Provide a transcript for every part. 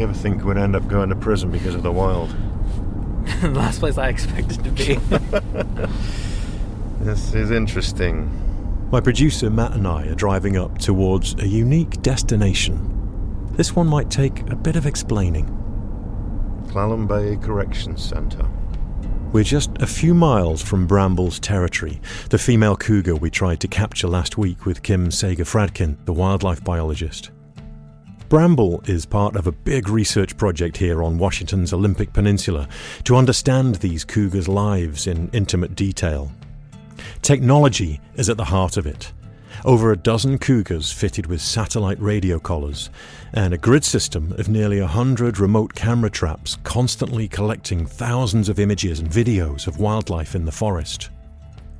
Did you ever think we'd end up going to prison because of the wild? the last place I expected to be. this is interesting. My producer Matt and I are driving up towards a unique destination. This one might take a bit of explaining. Clallam Bay Corrections Centre. We're just a few miles from Bramble's territory, the female cougar we tried to capture last week with Kim Sager Fradkin, the wildlife biologist. Bramble is part of a big research project here on Washington's Olympic Peninsula to understand these cougars' lives in intimate detail. Technology is at the heart of it. Over a dozen cougars fitted with satellite radio collars, and a grid system of nearly a hundred remote camera traps constantly collecting thousands of images and videos of wildlife in the forest.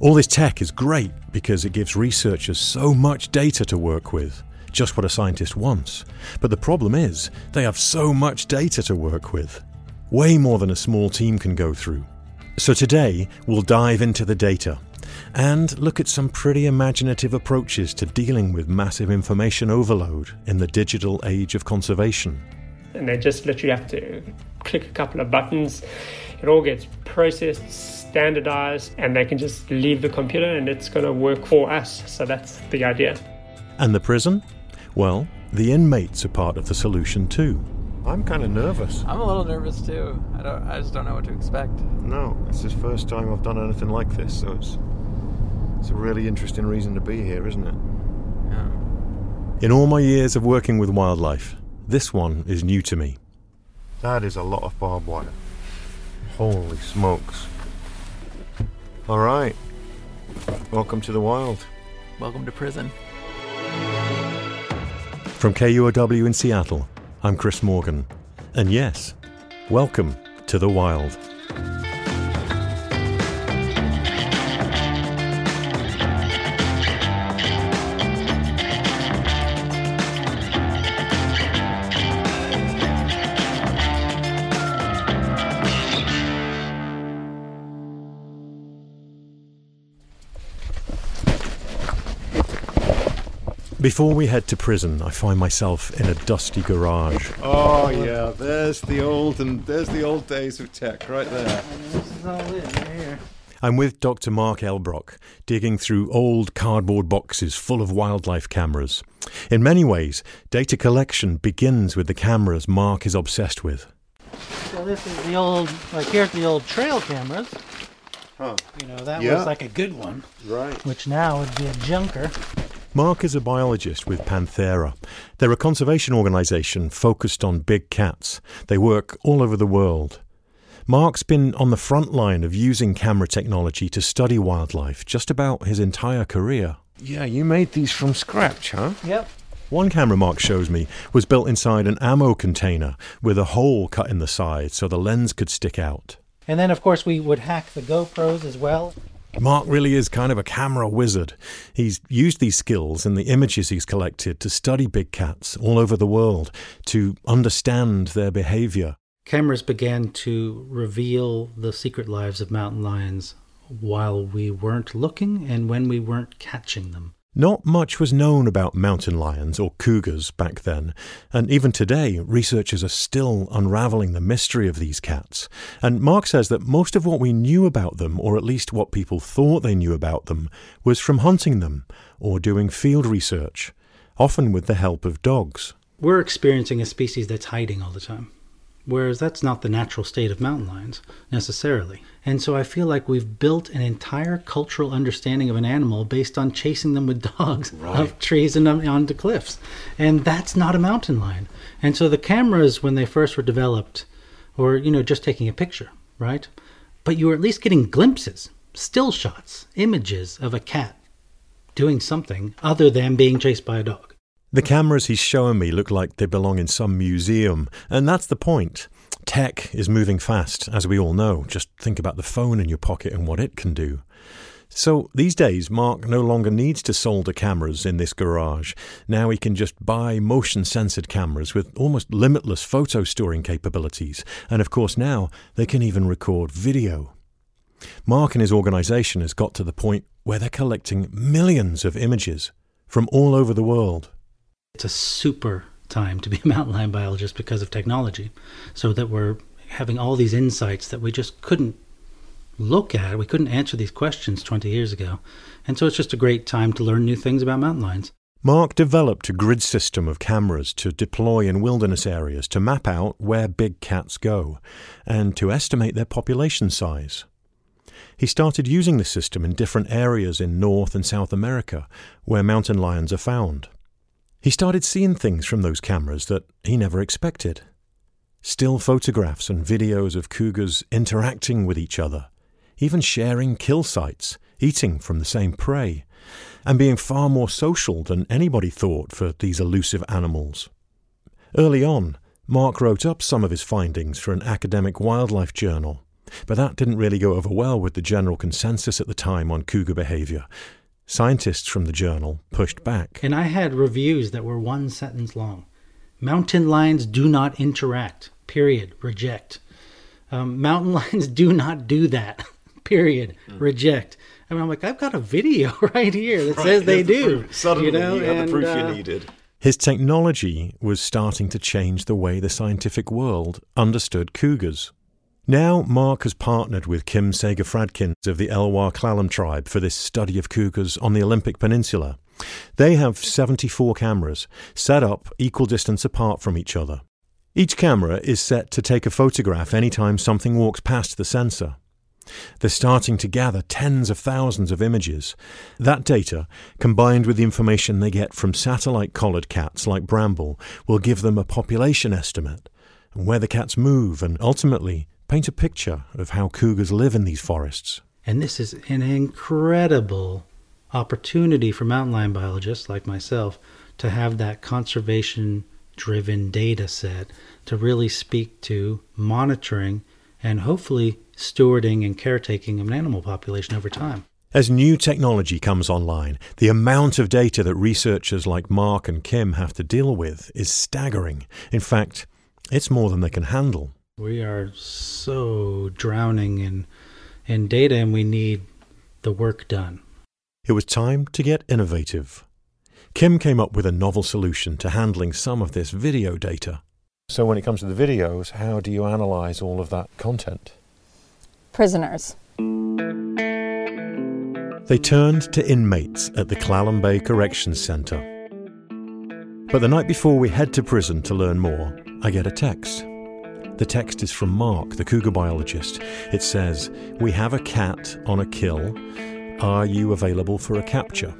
All this tech is great because it gives researchers so much data to work with, just what a scientist wants. But the problem is, they have so much data to work with, way more than a small team can go through. So today, we'll dive into the data and look at some pretty imaginative approaches to dealing with massive information overload in the digital age of conservation. And they just literally have to click a couple of buttons. It all gets processed, standardized, and they can just leave the computer and it's going to work for us. So that's the idea. And the prison? Well, the inmates are part of the solution too. I'm kind of nervous. I'm a little nervous too. I don't. I just don't know what to expect. No, it's the first time I've done anything like this, so it's it's a really interesting reason to be here, isn't it? Yeah. In all my years of working with wildlife, this one is new to me. That is a lot of barbed wire. Holy smokes. All right. Welcome to the wild. Welcome to prison. From KUOW in Seattle, I'm Chris Morgan. And yes, welcome to the wild. Before we head to prison, I find myself in a dusty garage. Oh yeah, there's the old and there's the old days of tech right there. This is all it right here. I'm with Dr. Mark Elbroch, digging through old cardboard boxes full of wildlife cameras. In many ways, data collection begins with the cameras Mark is obsessed with. So this is the old, like here's the old trail cameras. Huh. You know, that Yeah. was like a good one, Right. which now would be a junker. Mark is a biologist with Panthera. They're a conservation organisation focused on big cats. They work all over the world. Mark's been on the front line of using camera technology to study wildlife just about his entire career. Yeah, you made these from scratch, huh? Yep. One camera Mark shows me was built inside an ammo container with a hole cut in the side so the lens could stick out. And then, of course, we would hack the GoPros as well. Mark really is kind of a camera wizard. He's used these skills and the images he's collected to study big cats all over the world, to understand their behavior. Cameras began to reveal the secret lives of mountain lions while we weren't looking and when we weren't catching them. Not much was known about mountain lions or cougars back then, and even today, researchers are still unraveling the mystery of these cats. And Mark says that most of what we knew about them, or at least what people thought they knew about them, was from hunting them or doing field research, often with the help of dogs. We're experiencing a species that's hiding all the time. Whereas that's not the natural state of mountain lions, necessarily. And so I feel like we've built an entire cultural understanding of an animal based on chasing them with dogs up trees and onto cliffs. And that's not a mountain lion. And so the cameras, when they first were developed, or, you know, just taking a picture, right? But you were at least getting glimpses, still shots, images of a cat doing something other than being chased by a dog. The cameras he's showing me look like they belong in some museum, and that's the point. Tech is moving fast, as we all know. Just think about the phone in your pocket and what it can do. So these days, Mark no longer needs to solder cameras in this garage. Now he can just buy motion censored cameras with almost limitless photo storing capabilities. And of course, now they can even record video. Mark and his organization has got to the point where they're collecting millions of images from all over the world. It's a super time to be a mountain lion biologist because of technology, so that we're having all these insights that we just couldn't look at. We couldn't answer these questions 20 years ago. And so it's just a great time to learn new things about mountain lions. Mark developed a grid system of cameras to deploy in wilderness areas to map out where big cats go and to estimate their population size. He started using the system in different areas in North and South America where mountain lions are found. He started seeing things from those cameras that he never expected. Still photographs and videos of cougars interacting with each other, even sharing kill sites, eating from the same prey, and being far more social than anybody thought for these elusive animals. Early on, Mark wrote up some of his findings for an academic wildlife journal, but that didn't really go over well with the general consensus at the time on cougar behavior. Scientists from the journal pushed back. And I had reviews that were one sentence long. Mountain lions do not interact. Period. Reject. Um, mountain lions do not do that. Period. Mm. Reject. I mean, I'm like, I've got a video right here that right, says they the do. Proof. Suddenly, you, know? you had and, the proof uh, you needed. His technology was starting to change the way the scientific world understood cougars. Now, Mark has partnered with Kim Sager of the Elwha Klallam tribe for this study of cougars on the Olympic Peninsula. They have 74 cameras set up equal distance apart from each other. Each camera is set to take a photograph anytime something walks past the sensor. They're starting to gather tens of thousands of images. That data, combined with the information they get from satellite collared cats like Bramble, will give them a population estimate and where the cats move and ultimately paint a picture of how cougars live in these forests. And this is an incredible opportunity for mountain lion biologists like myself to have that conservation driven data set to really speak to monitoring and hopefully stewarding and caretaking of an animal population over time. As new technology comes online, the amount of data that researchers like Mark and Kim have to deal with is staggering. In fact, it's more than they can handle. We are so drowning in in data and we need the work done. It was time to get innovative. Kim came up with a novel solution to handling some of this video data. So, when it comes to the videos, how do you analyze all of that content? Prisoners. They turned to inmates at the Clallam Bay Corrections Centre. But the night before we head to prison to learn more, I get a text. The text is from Mark, the cougar biologist. It says, We have a cat on a kill. Are you available for a capture?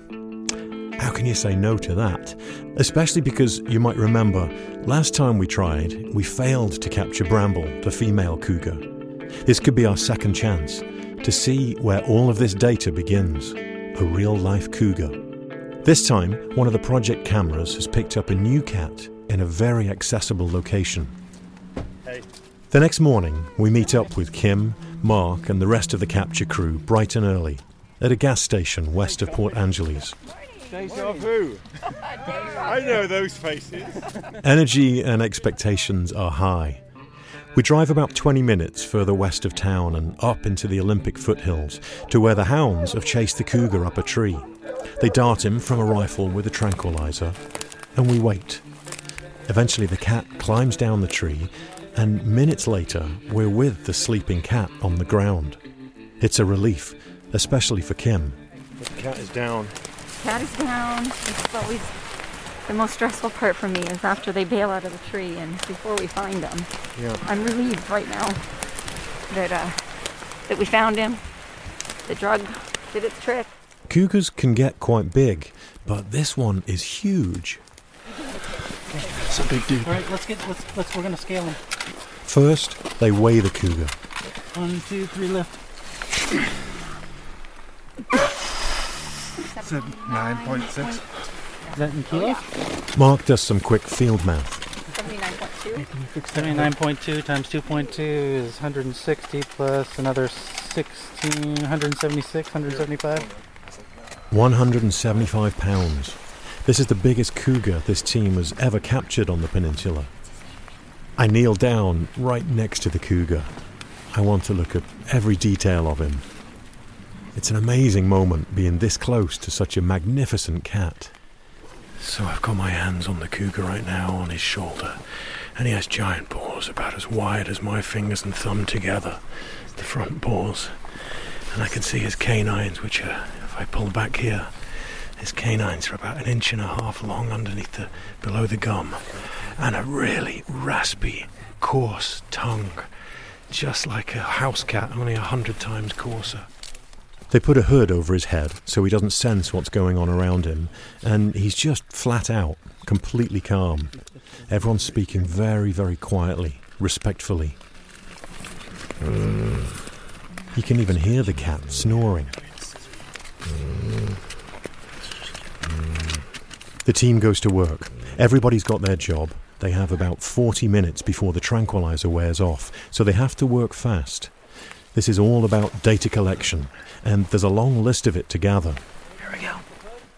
How can you say no to that? Especially because you might remember last time we tried, we failed to capture Bramble, the female cougar. This could be our second chance to see where all of this data begins a real life cougar. This time, one of the project cameras has picked up a new cat in a very accessible location. The next morning, we meet up with Kim, Mark, and the rest of the capture crew bright and early at a gas station west of Port Angeles. Deja vu. I know those faces. Energy and expectations are high. We drive about 20 minutes further west of town and up into the Olympic foothills to where the hounds have chased the cougar up a tree. They dart him from a rifle with a tranquilizer, and we wait. Eventually, the cat climbs down the tree, and minutes later, we're with the sleeping cat on the ground. It's a relief, especially for Kim. The cat is down cat is down. It's always the most stressful part for me is after they bail out of the tree and before we find them. Yeah. I'm relieved right now that uh, that we found him. The drug did its trick. Cougars can get quite big, but this one is huge. It's a big dude. All right, let's get let's let's we're gonna scale him. First, they weigh the cougar. One, two, three, lift. Seven, 9.6. Is that in kilos? Mark does some quick field math. 2.2. 79.2 times 2.2 is 160 plus another 16, 176, 175. 175 pounds. This is the biggest cougar this team has ever captured on the peninsula. I kneel down right next to the cougar. I want to look at every detail of him. It's an amazing moment being this close to such a magnificent cat. So I've got my hands on the cougar right now on his shoulder, and he has giant paws about as wide as my fingers and thumb together, the front paws. And I can see his canines, which are, if I pull back here, his canines are about an inch and a half long underneath the, below the gum, and a really raspy, coarse tongue, just like a house cat, only a hundred times coarser. They put a hood over his head so he doesn't sense what's going on around him, and he's just flat out, completely calm. Everyone's speaking very, very quietly, respectfully. You can even hear the cat snoring. The team goes to work. Everybody's got their job. They have about 40 minutes before the tranquilizer wears off, so they have to work fast. This is all about data collection, and there's a long list of it to gather. Here we go.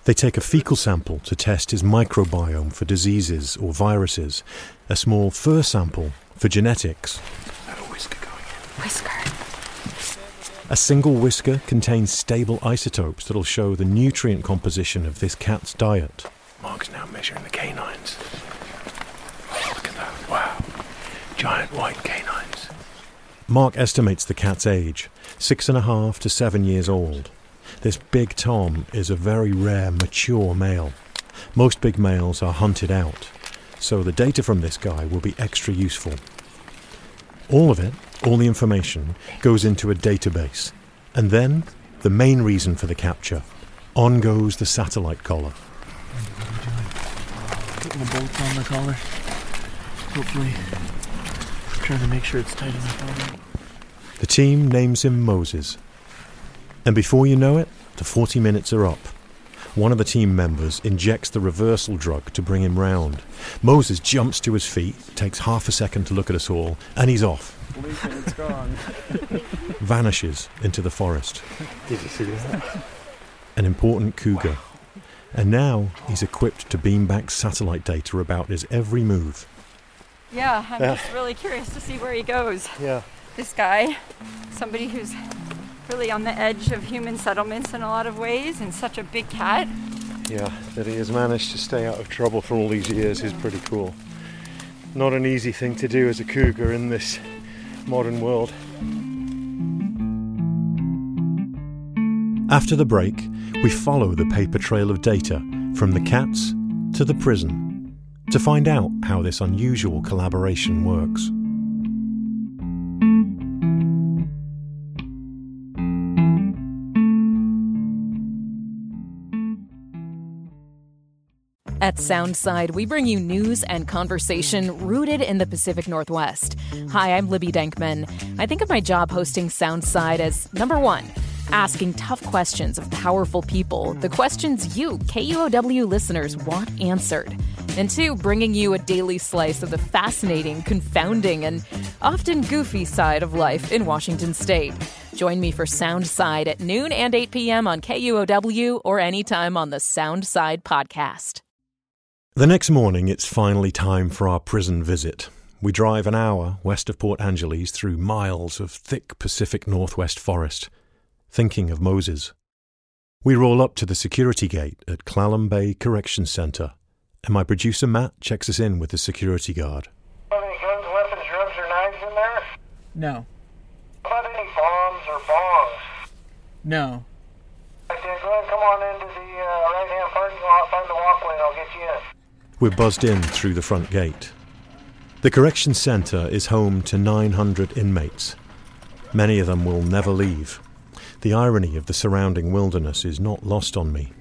They take a fecal sample to test his microbiome for diseases or viruses, a small fur sample for genetics. I a whisker going in. Whisker. A single whisker contains stable isotopes that'll show the nutrient composition of this cat's diet. Mark's now measuring the canines. Look at that. Wow. Giant white canines. Mark estimates the cat's age six and a half to seven years old. This big Tom is a very rare, mature male. Most big males are hunted out, so the data from this guy will be extra useful. All of it, all the information, goes into a database. And then, the main reason for the capture. On goes the satellite collar. Putting the bolts on the collar. Hopefully. Trying to make sure it's tight enough on it. The team names him Moses. And before you know it, the 40 minutes are up. One of the team members injects the reversal drug to bring him round. Moses jumps to his feet, takes half a second to look at us all, and he's off. it's gone. Vanishes into the forest. Did you see that? An important cougar. And now he's equipped to beam back satellite data about his every move. Yeah, I'm Yeah. just really curious to see where he goes. Yeah. This guy, somebody who's really on the edge of human settlements in a lot of ways, and such a big cat. Yeah, that he has managed to stay out of trouble for all these years is pretty cool. Not an easy thing to do as a cougar in this modern world. After the break, we follow the paper trail of data from the cats to the prison to find out how this unusual collaboration works. At Soundside, we bring you news and conversation rooted in the Pacific Northwest. Hi, I'm Libby Denkman. I think of my job hosting Soundside as number one, asking tough questions of powerful people, the questions you, KUOW listeners, want answered. And two, bringing you a daily slice of the fascinating, confounding, and often goofy side of life in Washington state. Join me for Soundside at noon and 8 p.m. on KUOW or anytime on the Soundside podcast. The next morning, it's finally time for our prison visit. We drive an hour west of Port Angeles through miles of thick Pacific Northwest forest, thinking of Moses. We roll up to the security gate at Clallam Bay Correction Center, and my producer Matt checks us in with the security guard. Any guns, weapons, drugs, or knives in there? No. How about any bombs or bongs? No. Right then, go ahead come on into the uh, right-hand parking lot, find the walkway, and I'll get you in. We're buzzed in through the front gate. The correction centre is home to 900 inmates. Many of them will never leave. The irony of the surrounding wilderness is not lost on me.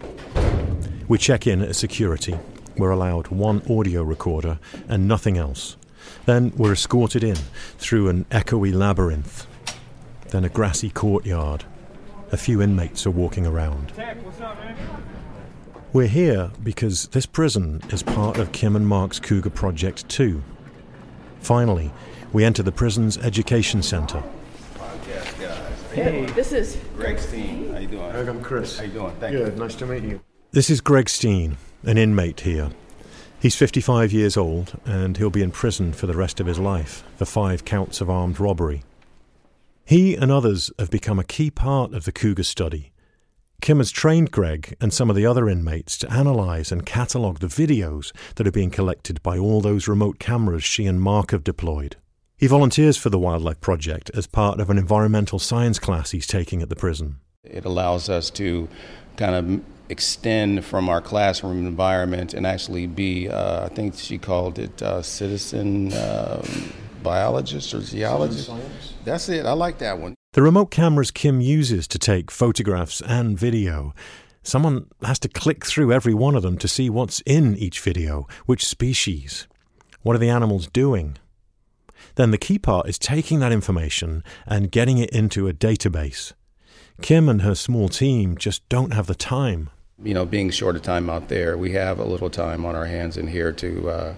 We check in at security. We're allowed one audio recorder and nothing else. Then we're escorted in through an echoey labyrinth. Then a grassy courtyard. A few inmates are walking around. We're here because this prison is part of Kim and Mark's Cougar Project too. Finally, we enter the prison's education center. Hey, this is Greg Steen. How you doing? Greg, I'm Chris. How you doing? Thank Good, nice to meet you. This is Greg Steen, an inmate here. He's 55 years old and he'll be in prison for the rest of his life for five counts of armed robbery. He and others have become a key part of the Cougar study. Kim has trained Greg and some of the other inmates to analyse and catalogue the videos that are being collected by all those remote cameras she and Mark have deployed. He volunteers for the Wildlife Project as part of an environmental science class he's taking at the prison. It allows us to kind of extend from our classroom environment and actually be, uh, I think she called it uh, citizen um, biologist or geologist. That's it. I like that one. The remote cameras Kim uses to take photographs and video. Someone has to click through every one of them to see what's in each video, which species. What are the animals doing? Then the key part is taking that information and getting it into a database. Kim and her small team just don't have the time. You know, being short of time out there, we have a little time on our hands in here to uh,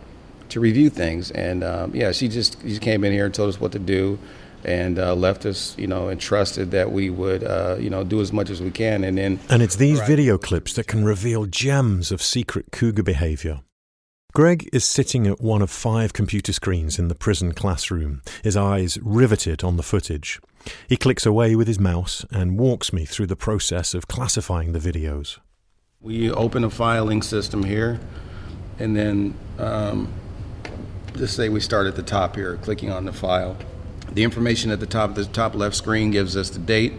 to review things. And um, yeah, she just she came in here and told us what to do, and uh, left us, you know, and trusted that we would, uh, you know, do as much as we can. And then And it's these video clips that can reveal gems of secret cougar behavior. Greg is sitting at one of five computer screens in the prison classroom, his eyes riveted on the footage. He clicks away with his mouse and walks me through the process of classifying the videos. We open a filing system here, and then um, just say we start at the top here, clicking on the file. The information at the top, of the top left screen gives us the date,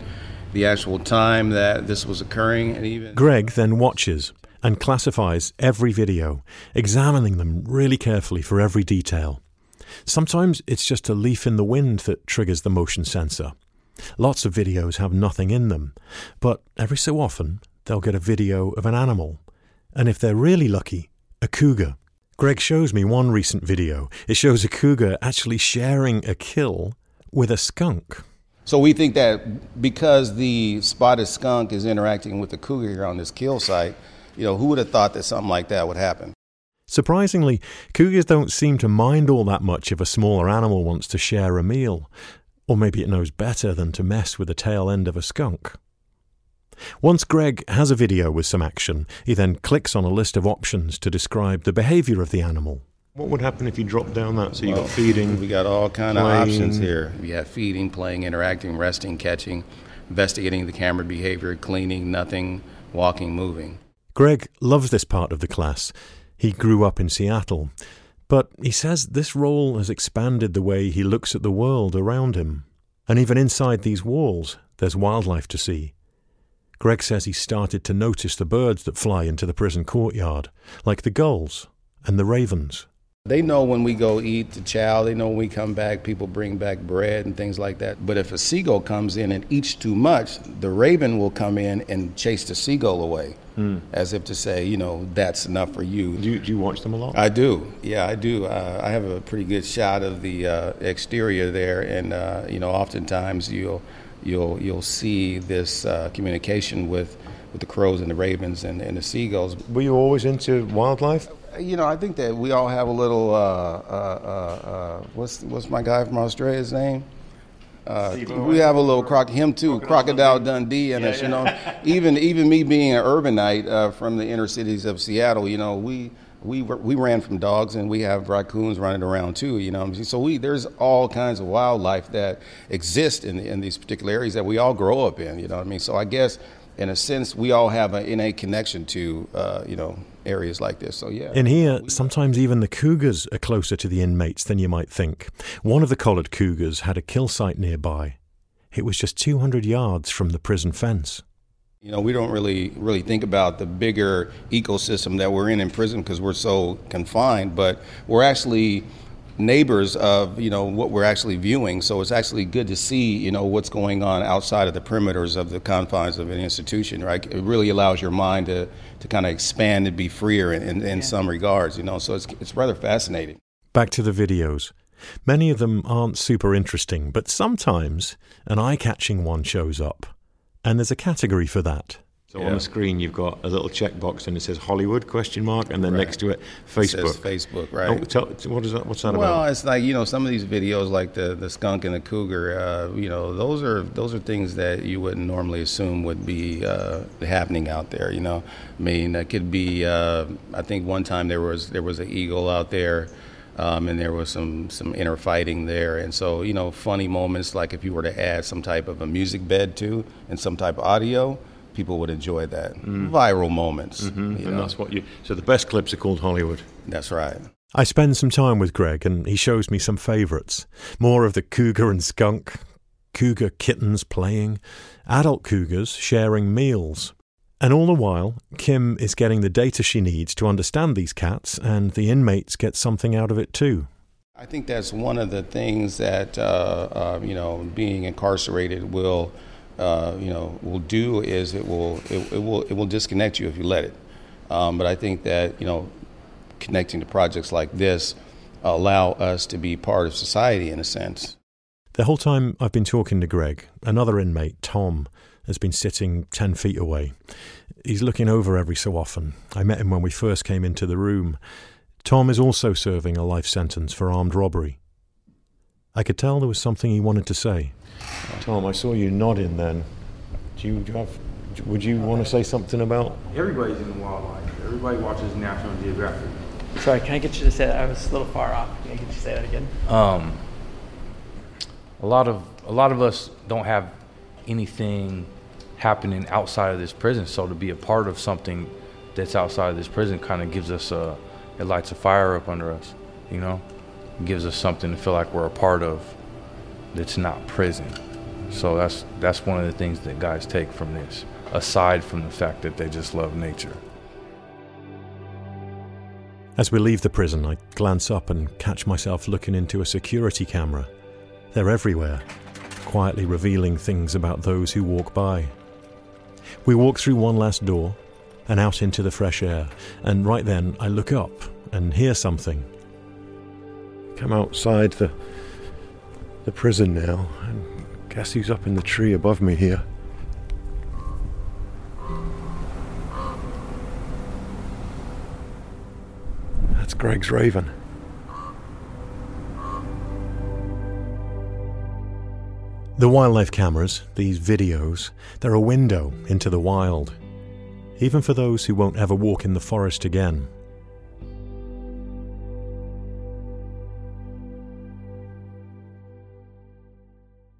the actual time that this was occurring, and even Greg then watches and classifies every video, examining them really carefully for every detail. Sometimes it's just a leaf in the wind that triggers the motion sensor. Lots of videos have nothing in them, but every so often they'll get a video of an animal, and if they're really lucky, a cougar. Greg shows me one recent video. It shows a cougar actually sharing a kill with a skunk. So we think that because the spotted skunk is interacting with the cougar here on this kill site, you know, who would have thought that something like that would happen? Surprisingly, cougars don't seem to mind all that much if a smaller animal wants to share a meal, or maybe it knows better than to mess with the tail end of a skunk. Once Greg has a video with some action, he then clicks on a list of options to describe the behavior of the animal. What would happen if you drop down that? So you Well, got feeding. We got all kind of options here. We have feeding, playing, interacting, resting, catching, investigating the camera behavior, cleaning, nothing, walking, moving. Greg loves this part of the class. He grew up in Seattle, but he says this role has expanded the way he looks at the world around him. And even inside these walls, there's wildlife to see. Greg says he started to notice the birds that fly into the prison courtyard, like the gulls and the ravens. They know when we go eat the chow, they know when we come back, people bring back bread and things like that. But if a seagull comes in and eats too much, the raven will come in and chase the seagull away, as if to say, you know, that's enough for you. Do you, do you watch them a lot? I do. Yeah, I do. Uh, I have a pretty good shot of the uh, exterior there, and uh, you know, oftentimes you'll you'll you'll see this uh, communication with with the crows and the ravens and, and the seagulls. Were you always into wildlife? You know, I think that we all have a little. Uh, uh, uh, uh, what's what's my guy from Australia's name? Uh, we have a little croc, him too, Crocodile Dundee in us. You know, even even me being an urbanite uh, from the inner cities of Seattle, you know, we we we ran from dogs and we have raccoons running around too. You know, so we there's all kinds of wildlife that exist in in these particular areas that we all grow up in. You know what I mean? So I guess in a sense we all have an innate connection to uh, you know areas like this. So yeah. In here, sometimes even the cougars are closer to the inmates than you might think. One of the collared cougars had a kill site nearby. It was just 200 yards from the prison fence. You know, we don't really really think about the bigger ecosystem that we're in in prison because we're so confined, but we're actually neighbors of you know what we're actually viewing. So it's actually good to see you know what's going on outside of the perimeters of the confines of an institution. Right? It really allows your mind to to kind of expand and be freer in, in, in some regards. You know, so it's it's rather fascinating. Back to the videos. Many of them aren't super interesting, but sometimes an eye catching one shows up. And there's a category for that So on the screen you've got a little checkbox and it says Hollywood question mark and then Right. next to it It Facebook. says Facebook, right? Oh, tell, what is that? What's that well, about? it's like you know some of these videos, like the the skunk and the cougar. Uh, you know, those are those are things that you wouldn't normally assume would be uh, happening out there. You know, I mean, it could be. Uh, I think one time there was there was an eagle out there. Um, and there was some some inner fighting there, and so you know, funny moments like if you were to add some type of a music bed to and some type of audio, people would enjoy that. Viral moments, Mhm, you and know. that's what you. So the best clips are called Hollywood. That's right. I spend some time with Greg and he shows me some favourites. More of the cougar and skunk, cougar kittens playing, adult cougars sharing meals. And all the while, Kim is getting the data she needs to understand these cats, and the inmates get something out of it too. I think that's one of the things that uh, uh, you know being incarcerated will uh, you know will do is it will it, it will it will disconnect you if you let it. Um, but I think that you know connecting to projects like this allow us to be part of society in a sense. The whole time I've been talking to Greg, another inmate, Tom, has been sitting 10 feet away. He's looking over every so often. I met him when we first came into the room. Tom is also serving a life sentence for armed robbery. I could tell there was something he wanted to say. Tom, I saw you nodding then. Do you, do you have, would you want to say something about? Everybody's in the wildlife. Everybody watches National Geographic. Sorry, can I get you to say that? I was a little far off. Can I get you to say that again? Um, a lot of a lot of us don't have anything happening outside of this prison, so to be a part of something that's outside of this prison kind of gives us a it lights a fire up under us, you know, it gives us something to feel like we're a part of that's not prison. So that's that's one of the things that guys take from this, aside from the fact that they just love nature. As we leave the prison, I glance up and catch myself looking into a security camera. They're everywhere, quietly revealing things about those who walk by. We walk through one last door and out into the fresh air, and right then I look up and hear something. Come outside the the prison now, and guess who's up in the tree above me here? That's Greg's raven. The wildlife cameras, these videos, they're a window into the wild, even for those who won't ever walk in the forest again.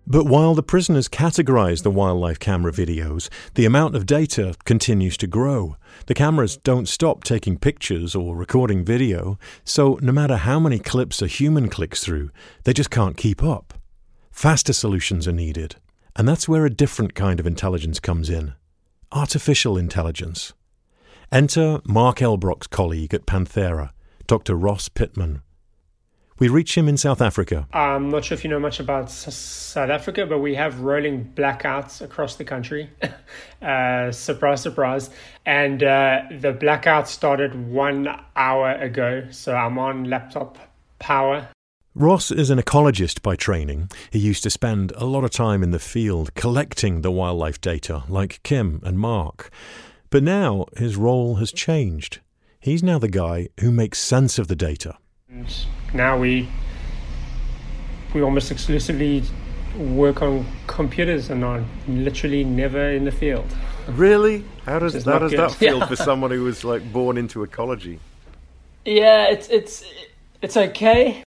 But while the prisoners categorize the wildlife camera videos, the amount of data continues to grow. The cameras don't stop taking pictures or recording video, so no matter how many clips a human clicks through, they just can't keep up. Faster solutions are needed, and that's where a different kind of intelligence comes in artificial intelligence. Enter Mark Elbroch's colleague at Panthera, Dr. Ross Pitman. We reach him in South Africa. I'm not sure if you know much about S- South Africa, but we have rolling blackouts across the country. uh, surprise, surprise. And uh, the blackout started one hour ago. So I'm on laptop power. Ross is an ecologist by training. He used to spend a lot of time in the field collecting the wildlife data, like Kim and Mark. But now his role has changed. He's now the guy who makes sense of the data. And now we we almost exclusively work on computers and are literally never in the field. Really? How does Which how does good. that feel Yeah. for someone who was like born into ecology? Yeah, it's it's it's okay.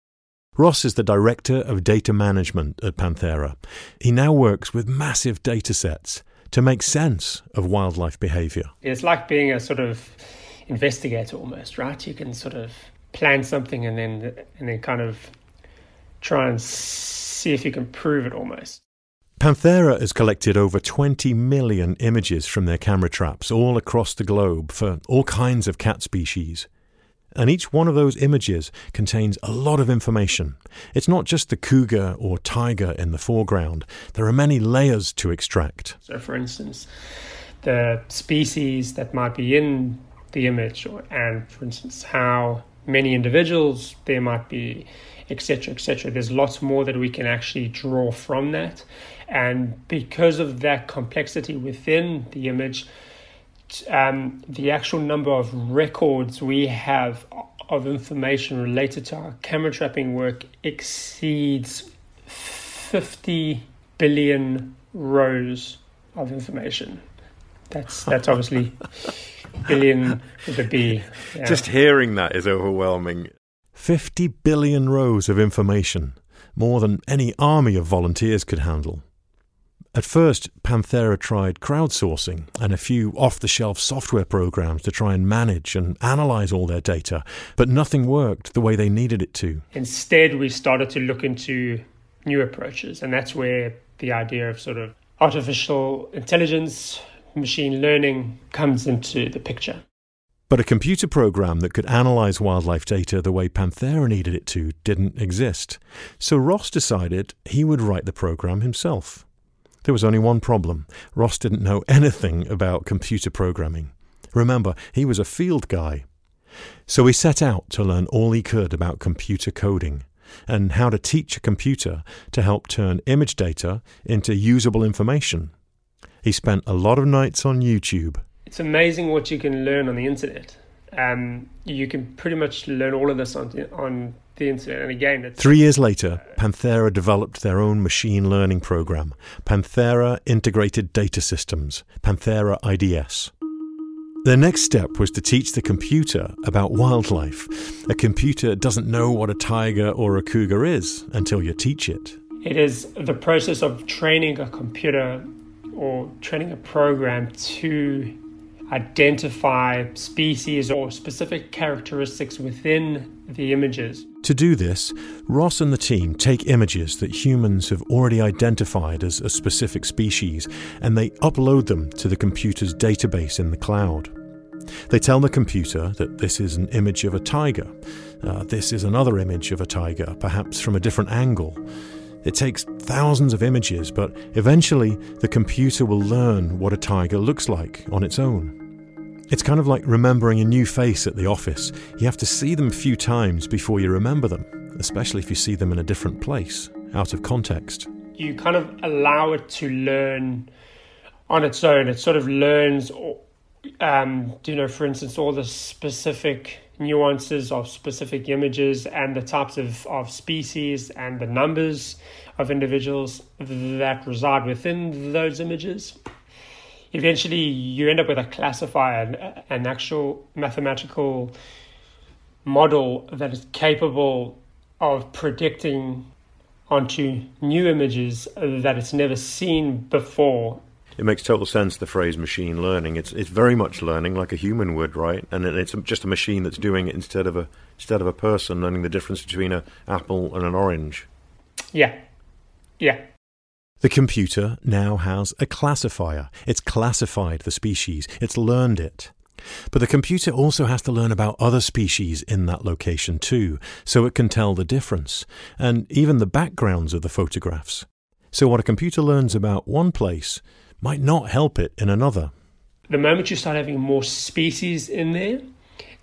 Ross is the director of data management at Panthera. He now works with massive data sets to make sense of wildlife behavior. It's like being a sort of investigator almost, right? You can sort of plan something and then and then kind of try and see if you can prove it almost. Panthera has collected over 20 million images from their camera traps all across the globe for all kinds of cat species. And each one of those images contains a lot of information. It's not just the cougar or tiger in the foreground, there are many layers to extract. So, for instance, the species that might be in the image, or, and for instance, how many individuals there might be, etc., etc. There's lots more that we can actually draw from that, and because of that complexity within the image, um, the actual number of records we have of information related to our camera trapping work exceeds 50 billion rows of information. That's that's obviously billion with a B. Yeah. Just hearing that is overwhelming. 50 billion rows of information, more than any army of volunteers could handle. At first, Panthera tried crowdsourcing and a few off the shelf software programs to try and manage and analyze all their data, but nothing worked the way they needed it to. Instead, we started to look into new approaches, and that's where the idea of sort of artificial intelligence, machine learning comes into the picture. But a computer program that could analyze wildlife data the way Panthera needed it to didn't exist. So Ross decided he would write the program himself. There was only one problem Ross didn't know anything about computer programming. Remember, he was a field guy. So he set out to learn all he could about computer coding and how to teach a computer to help turn image data into usable information. He spent a lot of nights on YouTube. It's amazing what you can learn on the internet. Um, you can pretty much learn all of this on, on the internet. And again, three years later, Panthera developed their own machine learning program, Panthera Integrated Data Systems, Panthera IDS. Their next step was to teach the computer about wildlife. A computer doesn't know what a tiger or a cougar is until you teach it. It is the process of training a computer or training a program to identify species or specific characteristics within the images. To do this, Ross and the team take images that humans have already identified as a specific species and they upload them to the computer's database in the cloud. They tell the computer that this is an image of a tiger, uh, this is another image of a tiger, perhaps from a different angle. It takes thousands of images, but eventually the computer will learn what a tiger looks like on its own. It's kind of like remembering a new face at the office. You have to see them a few times before you remember them, especially if you see them in a different place, out of context. You kind of allow it to learn on its own. It sort of learns, um, you know, for instance, all the specific nuances of specific images and the types of, of species and the numbers of individuals that reside within those images eventually you end up with a classifier, an actual mathematical model that is capable of predicting onto new images that it's never seen before. It makes total sense. The phrase "machine learning." It's it's very much learning like a human would, right? And it's just a machine that's doing it instead of a instead of a person learning the difference between an apple and an orange. Yeah, yeah. The computer now has a classifier. It's classified the species, it's learned it. But the computer also has to learn about other species in that location too, so it can tell the difference, and even the backgrounds of the photographs. So what a computer learns about one place might not help it in another. The moment you start having more species in there,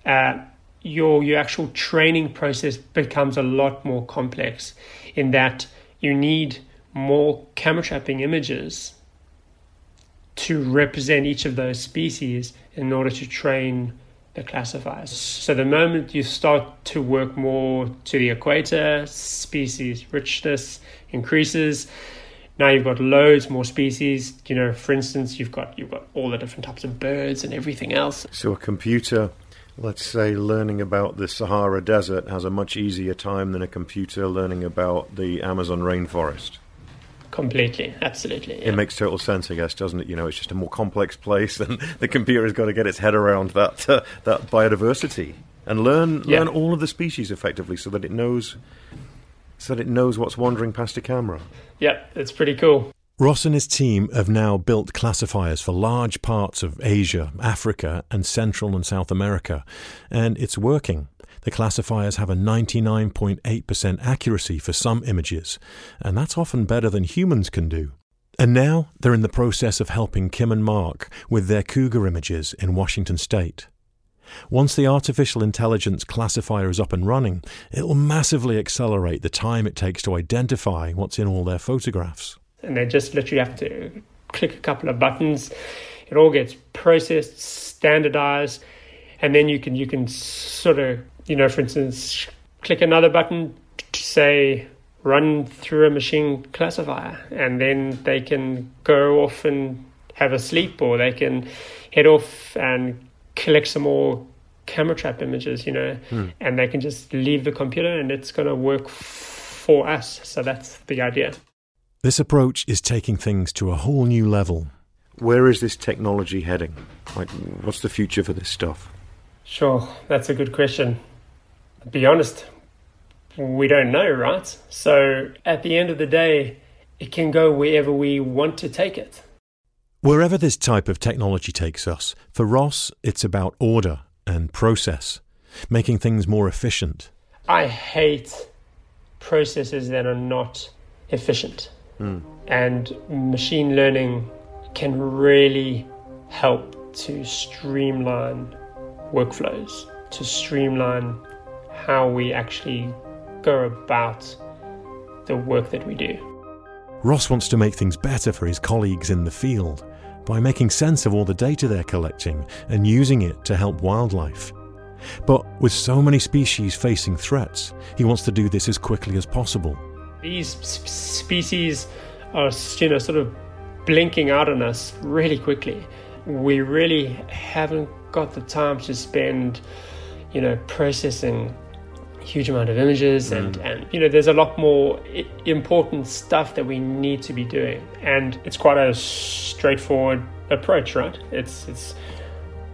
uh, your your actual training process becomes a lot more complex in that you need more camera trapping images to represent each of those species in order to train the classifiers. So the moment you start to work more to the equator, species richness increases. Now you've got loads more species. You know, for instance, you've got you've got all the different types of birds and everything else. So a computer, let's say, learning about the Sahara Desert has a much easier time than a computer learning about the Amazon rainforest. Completely, absolutely. Yeah. It makes total sense, I guess, doesn't it? You know, it's just a more complex place, and the computer has got to get its head around that uh, that biodiversity and learn yeah. learn all of the species effectively, so that it knows so that it knows what's wandering past a camera. Yeah, it's pretty cool. Ross and his team have now built classifiers for large parts of Asia, Africa, and Central and South America, and it's working. The classifiers have a 99.8% accuracy for some images, and that's often better than humans can do. And now they're in the process of helping Kim and Mark with their cougar images in Washington state. Once the artificial intelligence classifier is up and running, it will massively accelerate the time it takes to identify what's in all their photographs. And they just literally have to click a couple of buttons It all gets processed, standardized, and then you can you can sort of you know, for instance, click another button to say run through a machine classifier, and then they can go off and have a sleep, or they can head off and collect some more camera trap images, you know, hmm. and they can just leave the computer and it's going to work for us. So that's the idea. This approach is taking things to a whole new level. Where is this technology heading? Like, what's the future for this stuff? Sure, that's a good question. be honest, we don't know, right? So at the end of the day, it can go wherever we want to take it. Wherever this type of technology takes us, for Ross, it's about order and process, making things more efficient. I hate processes that are not efficient. Mm. And machine learning can really help to streamline workflows, to streamline how we actually go about the work that we do. Ross wants to make things better for his colleagues in the field by making sense of all the data they're collecting and using it to help wildlife. But with so many species facing threats, he wants to do this as quickly as possible. These species are, you know, sort of blinking out on us really quickly. We really haven't got the time to spend, you know, processing huge amount of images and mm. and you know there's a lot more important stuff that we need to be doing. And it's quite a straightforward approach right? It's it's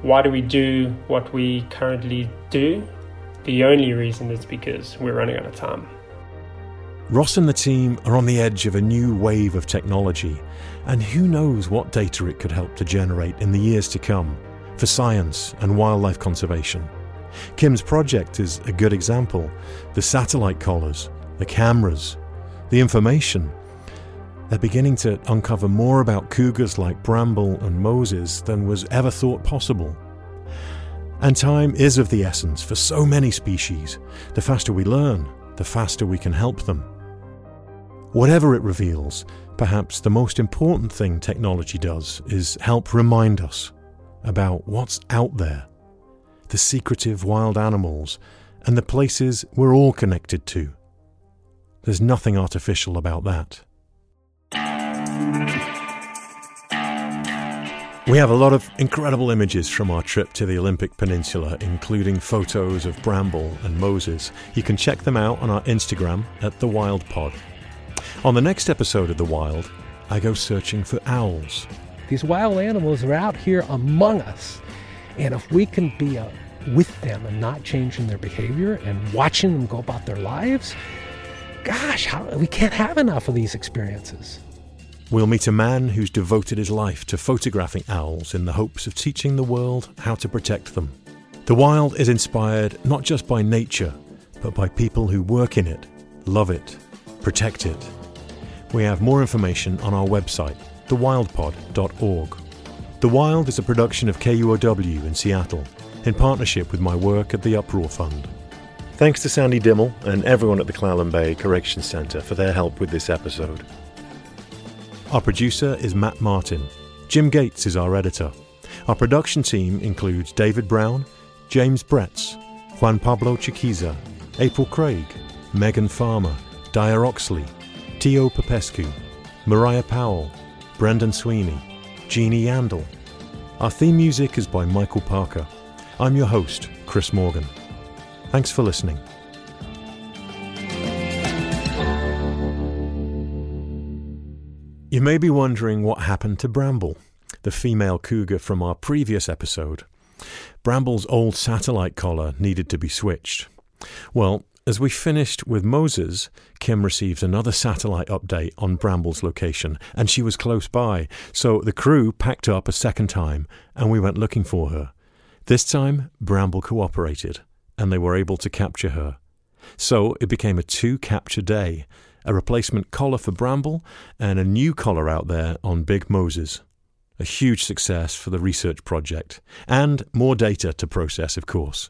why do we do what we currently do? The only reason is because we're running out of time. Ross and the team are on the edge of a new wave of technology and who knows what data it could help to generate in the years to come for science and wildlife conservation Kim's project is a good example. The satellite collars, the cameras, the information. They're beginning to uncover more about cougars like Bramble and Moses than was ever thought possible. And time is of the essence for so many species. The faster we learn, the faster we can help them. Whatever it reveals, perhaps the most important thing technology does is help remind us about what's out there the secretive wild animals, and the places we're all connected to. There's nothing artificial about that. We have a lot of incredible images from our trip to the Olympic Peninsula, including photos of Bramble and Moses. You can check them out on our Instagram at The Wild Pod. On the next episode of The Wild, I go searching for owls. These wild animals are out here among us. And if we can be uh, with them and not changing their behavior and watching them go about their lives, gosh, how, we can't have enough of these experiences. We'll meet a man who's devoted his life to photographing owls in the hopes of teaching the world how to protect them. The wild is inspired not just by nature, but by people who work in it, love it, protect it. We have more information on our website, thewildpod.org. The Wild is a production of KUOW in Seattle, in partnership with my work at the Uproar Fund. Thanks to Sandy Dimmel and everyone at the Clallam Bay Correction Centre for their help with this episode. Our producer is Matt Martin. Jim Gates is our editor. Our production team includes David Brown, James Bretz, Juan Pablo Chiquiza, April Craig, Megan Farmer, Dyer Oxley, Tio Popescu, Mariah Powell, Brendan Sweeney, Jeannie Yandel. Our theme music is by Michael Parker. I'm your host, Chris Morgan. Thanks for listening. You may be wondering what happened to Bramble, the female cougar from our previous episode. Bramble's old satellite collar needed to be switched. Well, as we finished with Moses, Kim received another satellite update on Bramble's location, and she was close by, so the crew packed up a second time and we went looking for her. This time, Bramble cooperated, and they were able to capture her. So it became a two capture day a replacement collar for Bramble and a new collar out there on Big Moses. A huge success for the research project, and more data to process, of course.